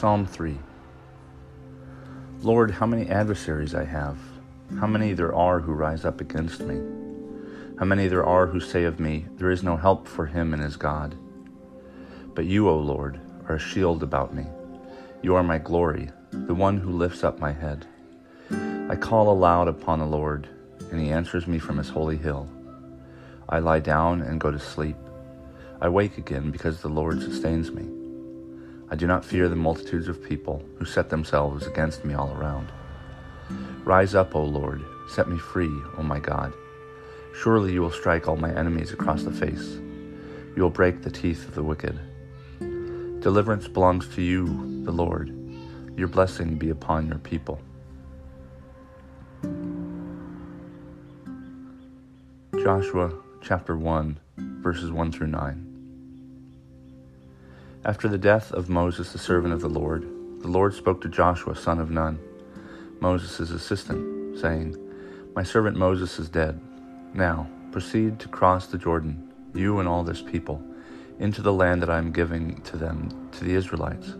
Psalm 3 Lord, how many adversaries I have! How many there are who rise up against me! How many there are who say of me, There is no help for him in his God! But you, O Lord, are a shield about me. You are my glory, the one who lifts up my head. I call aloud upon the Lord, and he answers me from his holy hill. I lie down and go to sleep. I wake again because the Lord sustains me. I do not fear the multitudes of people who set themselves against me all around. Rise up, O Lord, set me free, O my God. Surely you will strike all my enemies across the face. You will break the teeth of the wicked. Deliverance belongs to you, the Lord. Your blessing be upon your people. Joshua chapter 1, verses 1 through 9. After the death of Moses, the servant of the Lord, the Lord spoke to Joshua, son of Nun, Moses' assistant, saying, My servant Moses is dead. Now, proceed to cross the Jordan, you and all this people, into the land that I am giving to them, to the Israelites.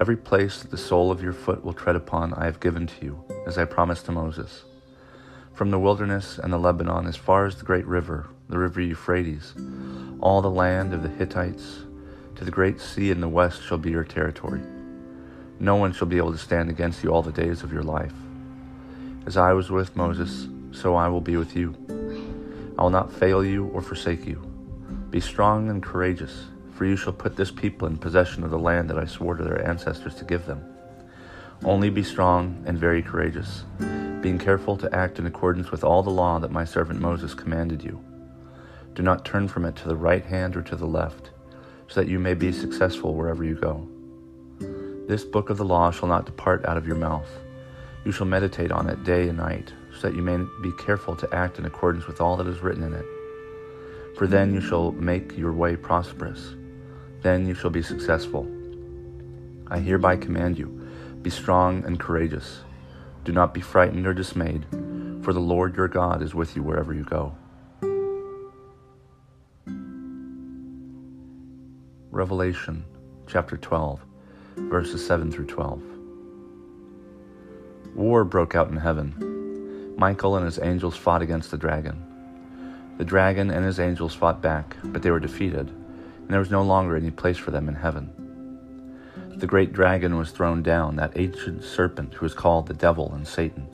Every place that the sole of your foot will tread upon, I have given to you, as I promised to Moses. From the wilderness and the Lebanon, as far as the great river, the river Euphrates, all the land of the Hittites, to the great sea in the west shall be your territory. No one shall be able to stand against you all the days of your life. As I was with Moses, so I will be with you. I will not fail you or forsake you. Be strong and courageous, for you shall put this people in possession of the land that I swore to their ancestors to give them. Only be strong and very courageous, being careful to act in accordance with all the law that my servant Moses commanded you. Do not turn from it to the right hand or to the left so that you may be successful wherever you go. This book of the law shall not depart out of your mouth. You shall meditate on it day and night, so that you may be careful to act in accordance with all that is written in it. For then you shall make your way prosperous. Then you shall be successful. I hereby command you be strong and courageous. Do not be frightened or dismayed, for the Lord your God is with you wherever you go. Revelation chapter 12, verses 7 through 12. War broke out in heaven. Michael and his angels fought against the dragon. The dragon and his angels fought back, but they were defeated, and there was no longer any place for them in heaven. The great dragon was thrown down, that ancient serpent who is called the devil and Satan,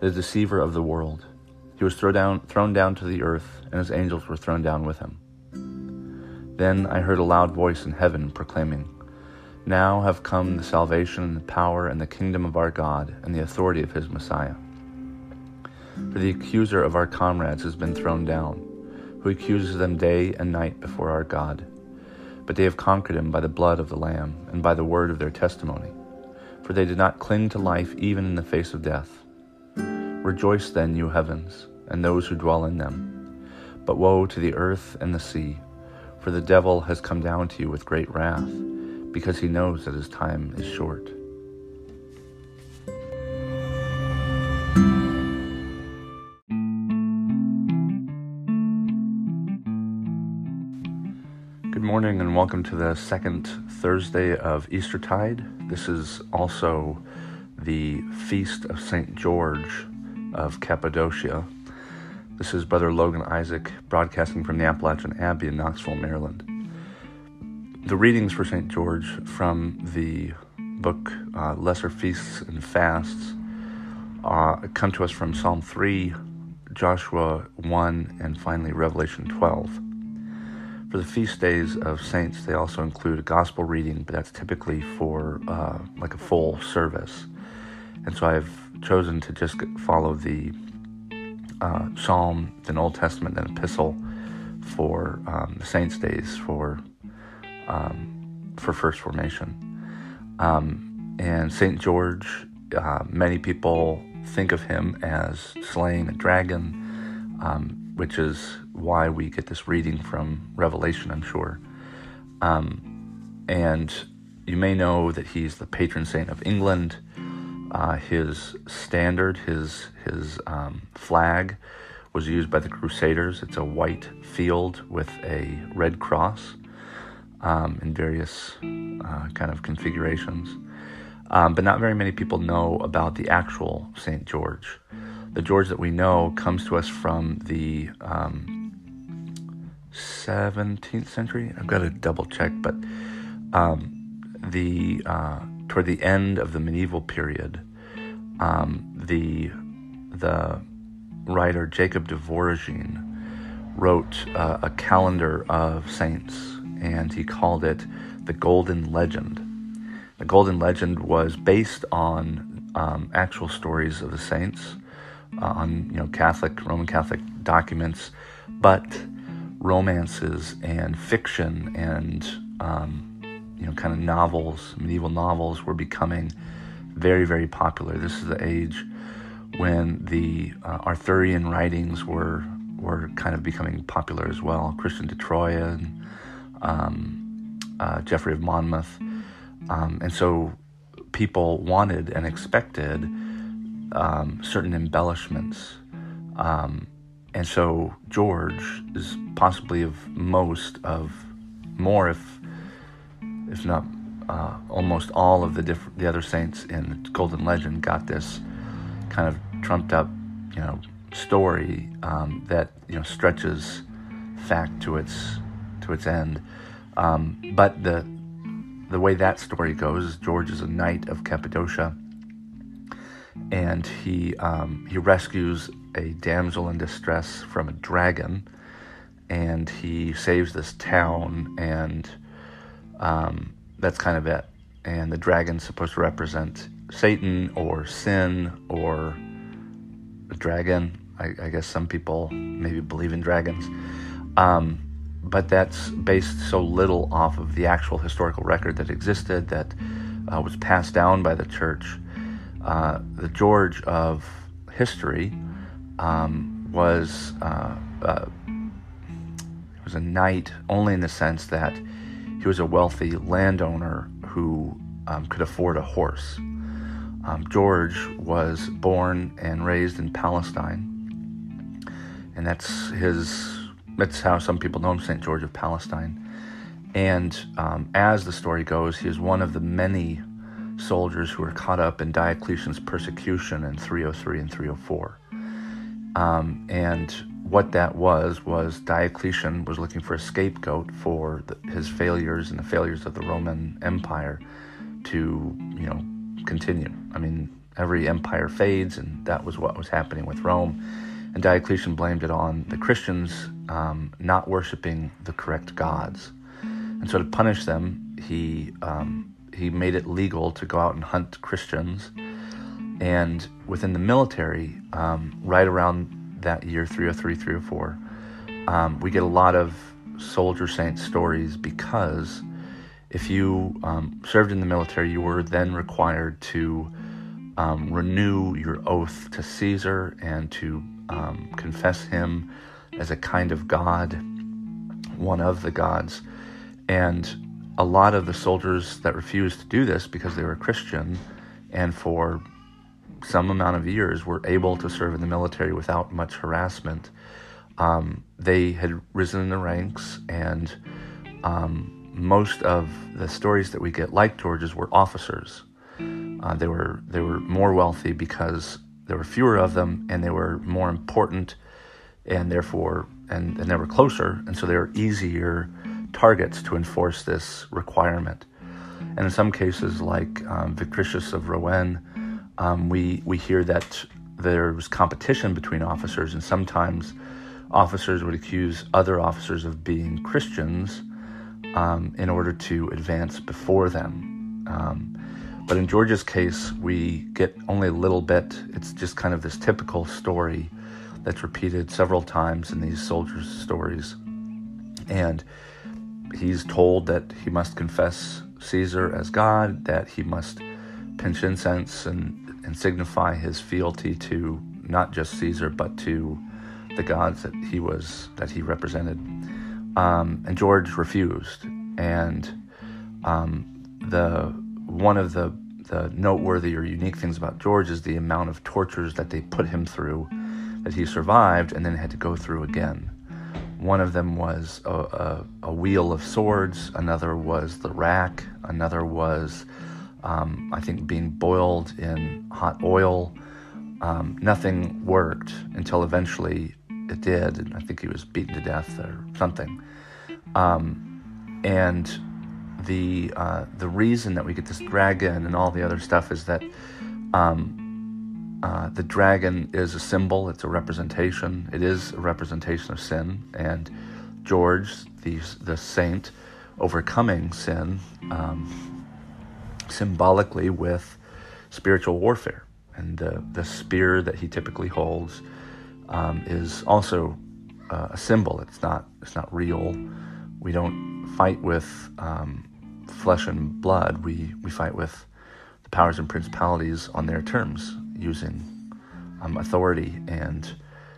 the deceiver of the world. He was thrown down, thrown down to the earth, and his angels were thrown down with him. Then I heard a loud voice in heaven proclaiming, Now have come the salvation and the power and the kingdom of our God and the authority of his Messiah. For the accuser of our comrades has been thrown down, who accuses them day and night before our God. But they have conquered him by the blood of the Lamb and by the word of their testimony, for they did not cling to life even in the face of death. Rejoice then, you heavens, and those who dwell in them. But woe to the earth and the sea for the devil has come down to you with great wrath, because he knows that his time is short. Good morning and welcome to the second Thursday of Eastertide. This is also the feast of St. George of Cappadocia. This is Brother Logan Isaac broadcasting from the Appalachian Abbey in Knoxville, Maryland. The readings for St. George from the book uh, Lesser Feasts and Fasts uh, come to us from Psalm 3, Joshua 1, and finally Revelation 12. For the feast days of saints, they also include a gospel reading, but that's typically for uh, like a full service. And so I've chosen to just follow the uh, Psalm, an Old Testament, and Epistle for um, the saints' days for um, for first formation. Um, and Saint George, uh, many people think of him as slaying a dragon, um, which is why we get this reading from Revelation, I'm sure. Um, and you may know that he's the patron saint of England. Uh, his standard, his his um, flag, was used by the Crusaders. It's a white field with a red cross um, in various uh, kind of configurations. Um, but not very many people know about the actual St. George. The George that we know comes to us from the um, 17th century. I've got to double check, but um, the uh, toward the end of the medieval period, um, the the writer Jacob de Voragine wrote uh, a calendar of saints, and he called it the Golden Legend. The Golden Legend was based on um, actual stories of the saints, uh, on you know Catholic Roman Catholic documents, but romances and fiction and um, you know kind of novels, medieval novels, were becoming very very popular. This is the age when the uh, Arthurian writings were were kind of becoming popular as well. Christian de Troyes and um, uh, Geoffrey of Monmouth, um, and so people wanted and expected um, certain embellishments. Um, and so George is possibly of most of more, if if not uh, almost all of the different the other saints in Golden Legend got this kind of trumped up, you know, story um, that you know stretches fact to its to its end. Um, but the the way that story goes is George is a knight of Cappadocia, and he um, he rescues a damsel in distress from a dragon, and he saves this town, and um, that's kind of it. And the dragon's supposed to represent Satan or sin or a dragon. I, I guess some people maybe believe in dragons. Um, but that's based so little off of the actual historical record that existed that uh, was passed down by the church. Uh, the George of history um, was uh, uh was a knight only in the sense that he was a wealthy landowner who um, could afford a horse. Um, George was born and raised in Palestine, and that's his. That's how some people know him, Saint George of Palestine. And um, as the story goes, he is one of the many soldiers who were caught up in Diocletian's persecution in 303 and 304. Um, and what that was was Diocletian was looking for a scapegoat for the, his failures and the failures of the Roman Empire to, you know, continue. I mean, every empire fades, and that was what was happening with Rome. And Diocletian blamed it on the Christians um, not worshiping the correct gods. And so, to punish them, he um, he made it legal to go out and hunt Christians. And within the military, um, right around that year, 303, 304, um, we get a lot of soldier saint stories because if you um, served in the military, you were then required to um, renew your oath to Caesar and to um, confess him as a kind of God, one of the gods. And a lot of the soldiers that refused to do this because they were Christian and for some amount of years were able to serve in the military without much harassment. Um, they had risen in the ranks and um, most of the stories that we get, like George's, were officers. Uh, they were they were more wealthy because there were fewer of them, and they were more important, and therefore and, and they were closer, and so they were easier targets to enforce this requirement. And in some cases, like um, Victricius of Rouen, um, we we hear that there was competition between officers, and sometimes officers would accuse other officers of being Christians um, in order to advance before them. Um, But in George's case, we get only a little bit. It's just kind of this typical story that's repeated several times in these soldiers' stories. And he's told that he must confess Caesar as God, that he must pinch incense and, and signify his fealty to not just Caesar, but to the gods that he was that he represented. Um, and George refused. And um, the one of the the noteworthy or unique things about George is the amount of tortures that they put him through, that he survived and then had to go through again. One of them was a, a, a wheel of swords. Another was the rack. Another was, um, I think, being boiled in hot oil. Um, nothing worked until eventually it did, and I think he was beaten to death or something. Um, and the uh, the reason that we get this dragon and all the other stuff is that um, uh, the dragon is a symbol. It's a representation. It is a representation of sin. And George, the the saint, overcoming sin um, symbolically with spiritual warfare. And the the spear that he typically holds um, is also uh, a symbol. It's not it's not real. We don't fight with um, flesh and blood. We we fight with the powers and principalities on their terms, using um, authority and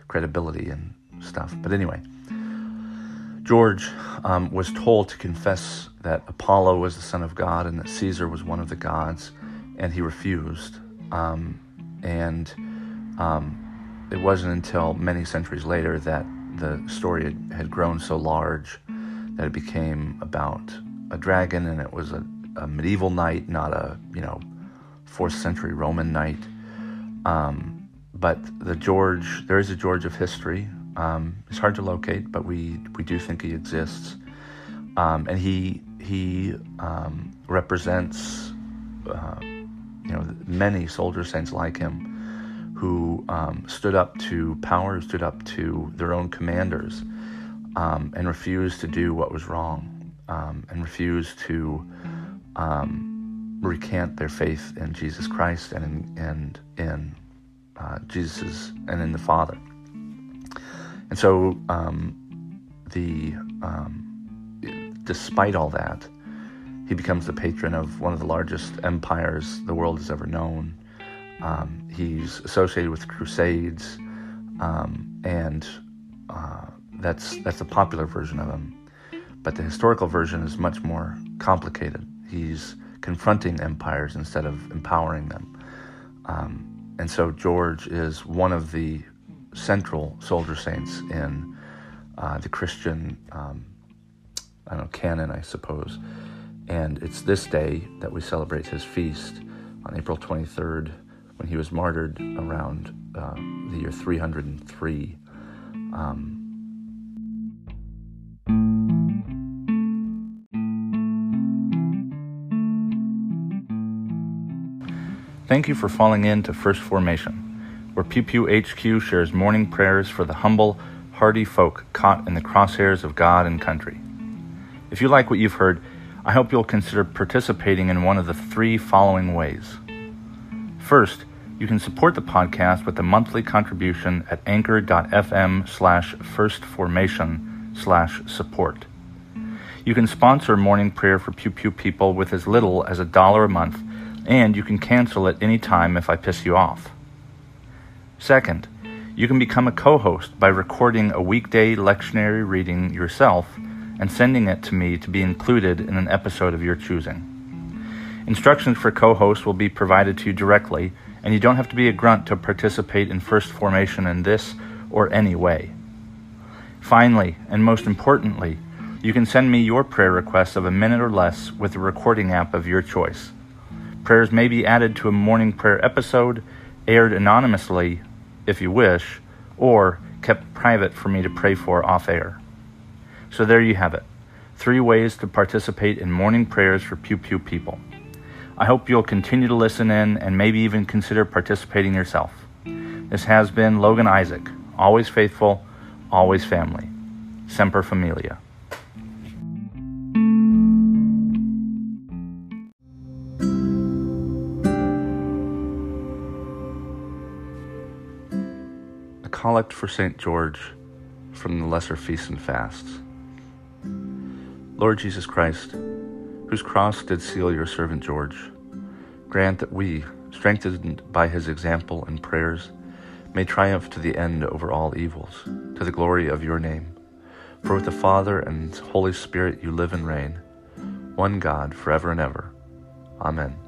credibility and stuff. But anyway, George um, was told to confess that Apollo was the son of God and that Caesar was one of the gods, and he refused. Um, and um, it wasn't until many centuries later that the story had, grown so large that it became about a dragon and it was a, a medieval knight, not a, you know, fourth century Roman knight. Um, but the George, there is a George of history. Um, it's hard to locate, but we, we do think he exists. Um, and he, he um, represents, uh, you know, many soldier saints like him who um, stood up to power, stood up to their own commanders, um, and refused to do what was wrong, um, and refused to recant their faith in Jesus Christ and in, and in uh, Jesus and in the Father. And so, um, the um, despite all that, he becomes the patron of one of the largest empires the world has ever known. Um, he's associated with crusades, um, and uh, that's that's a popular version of him. But the historical version is much more complicated. He's confronting empires instead of empowering them. Um, and so George is one of the central soldier saints in uh, the Christian, um, I don't know, canon, I suppose. And it's this day that we celebrate his feast on April 23rd, when he was martyred around uh, the year 303. Um, Thank you for falling in to First Formation, where Pew Pew HQ shares morning prayers for the humble, hardy folk caught in the crosshairs of God and country. If you like what you've heard, I hope you'll consider participating in one of the three following ways. First, you can support the podcast with a monthly contribution at anchor.fm slash firstformation slash support. You can sponsor morning prayer for Pew Pew people with as little as a dollar a month, and you can cancel at any time if I piss you off. Second, you can become a co host by recording a weekday lectionary reading yourself and sending it to me to be included in an episode of your choosing. Instructions for co hosts will be provided to you directly and you don't have to be a grunt to participate in first formation in this or any way. Finally, and most importantly, you can send me your prayer requests of a minute or less with the recording app of your choice. Prayers may be added to a morning prayer episode, aired anonymously if you wish, or kept private for me to pray for off air. So there you have it three ways to participate in morning prayers for Pew Pew people. I hope you'll continue to listen in and maybe even consider participating yourself. This has been Logan Isaac, always faithful, always family. Semper Familia. Collect for St. George from the Lesser Feasts and Fasts. Lord Jesus Christ, whose cross did seal your servant George, grant that we, strengthened by his example and prayers, may triumph to the end over all evils, to the glory of your name. For with the Father and Holy Spirit you live and reign, one God, forever and ever. Amen.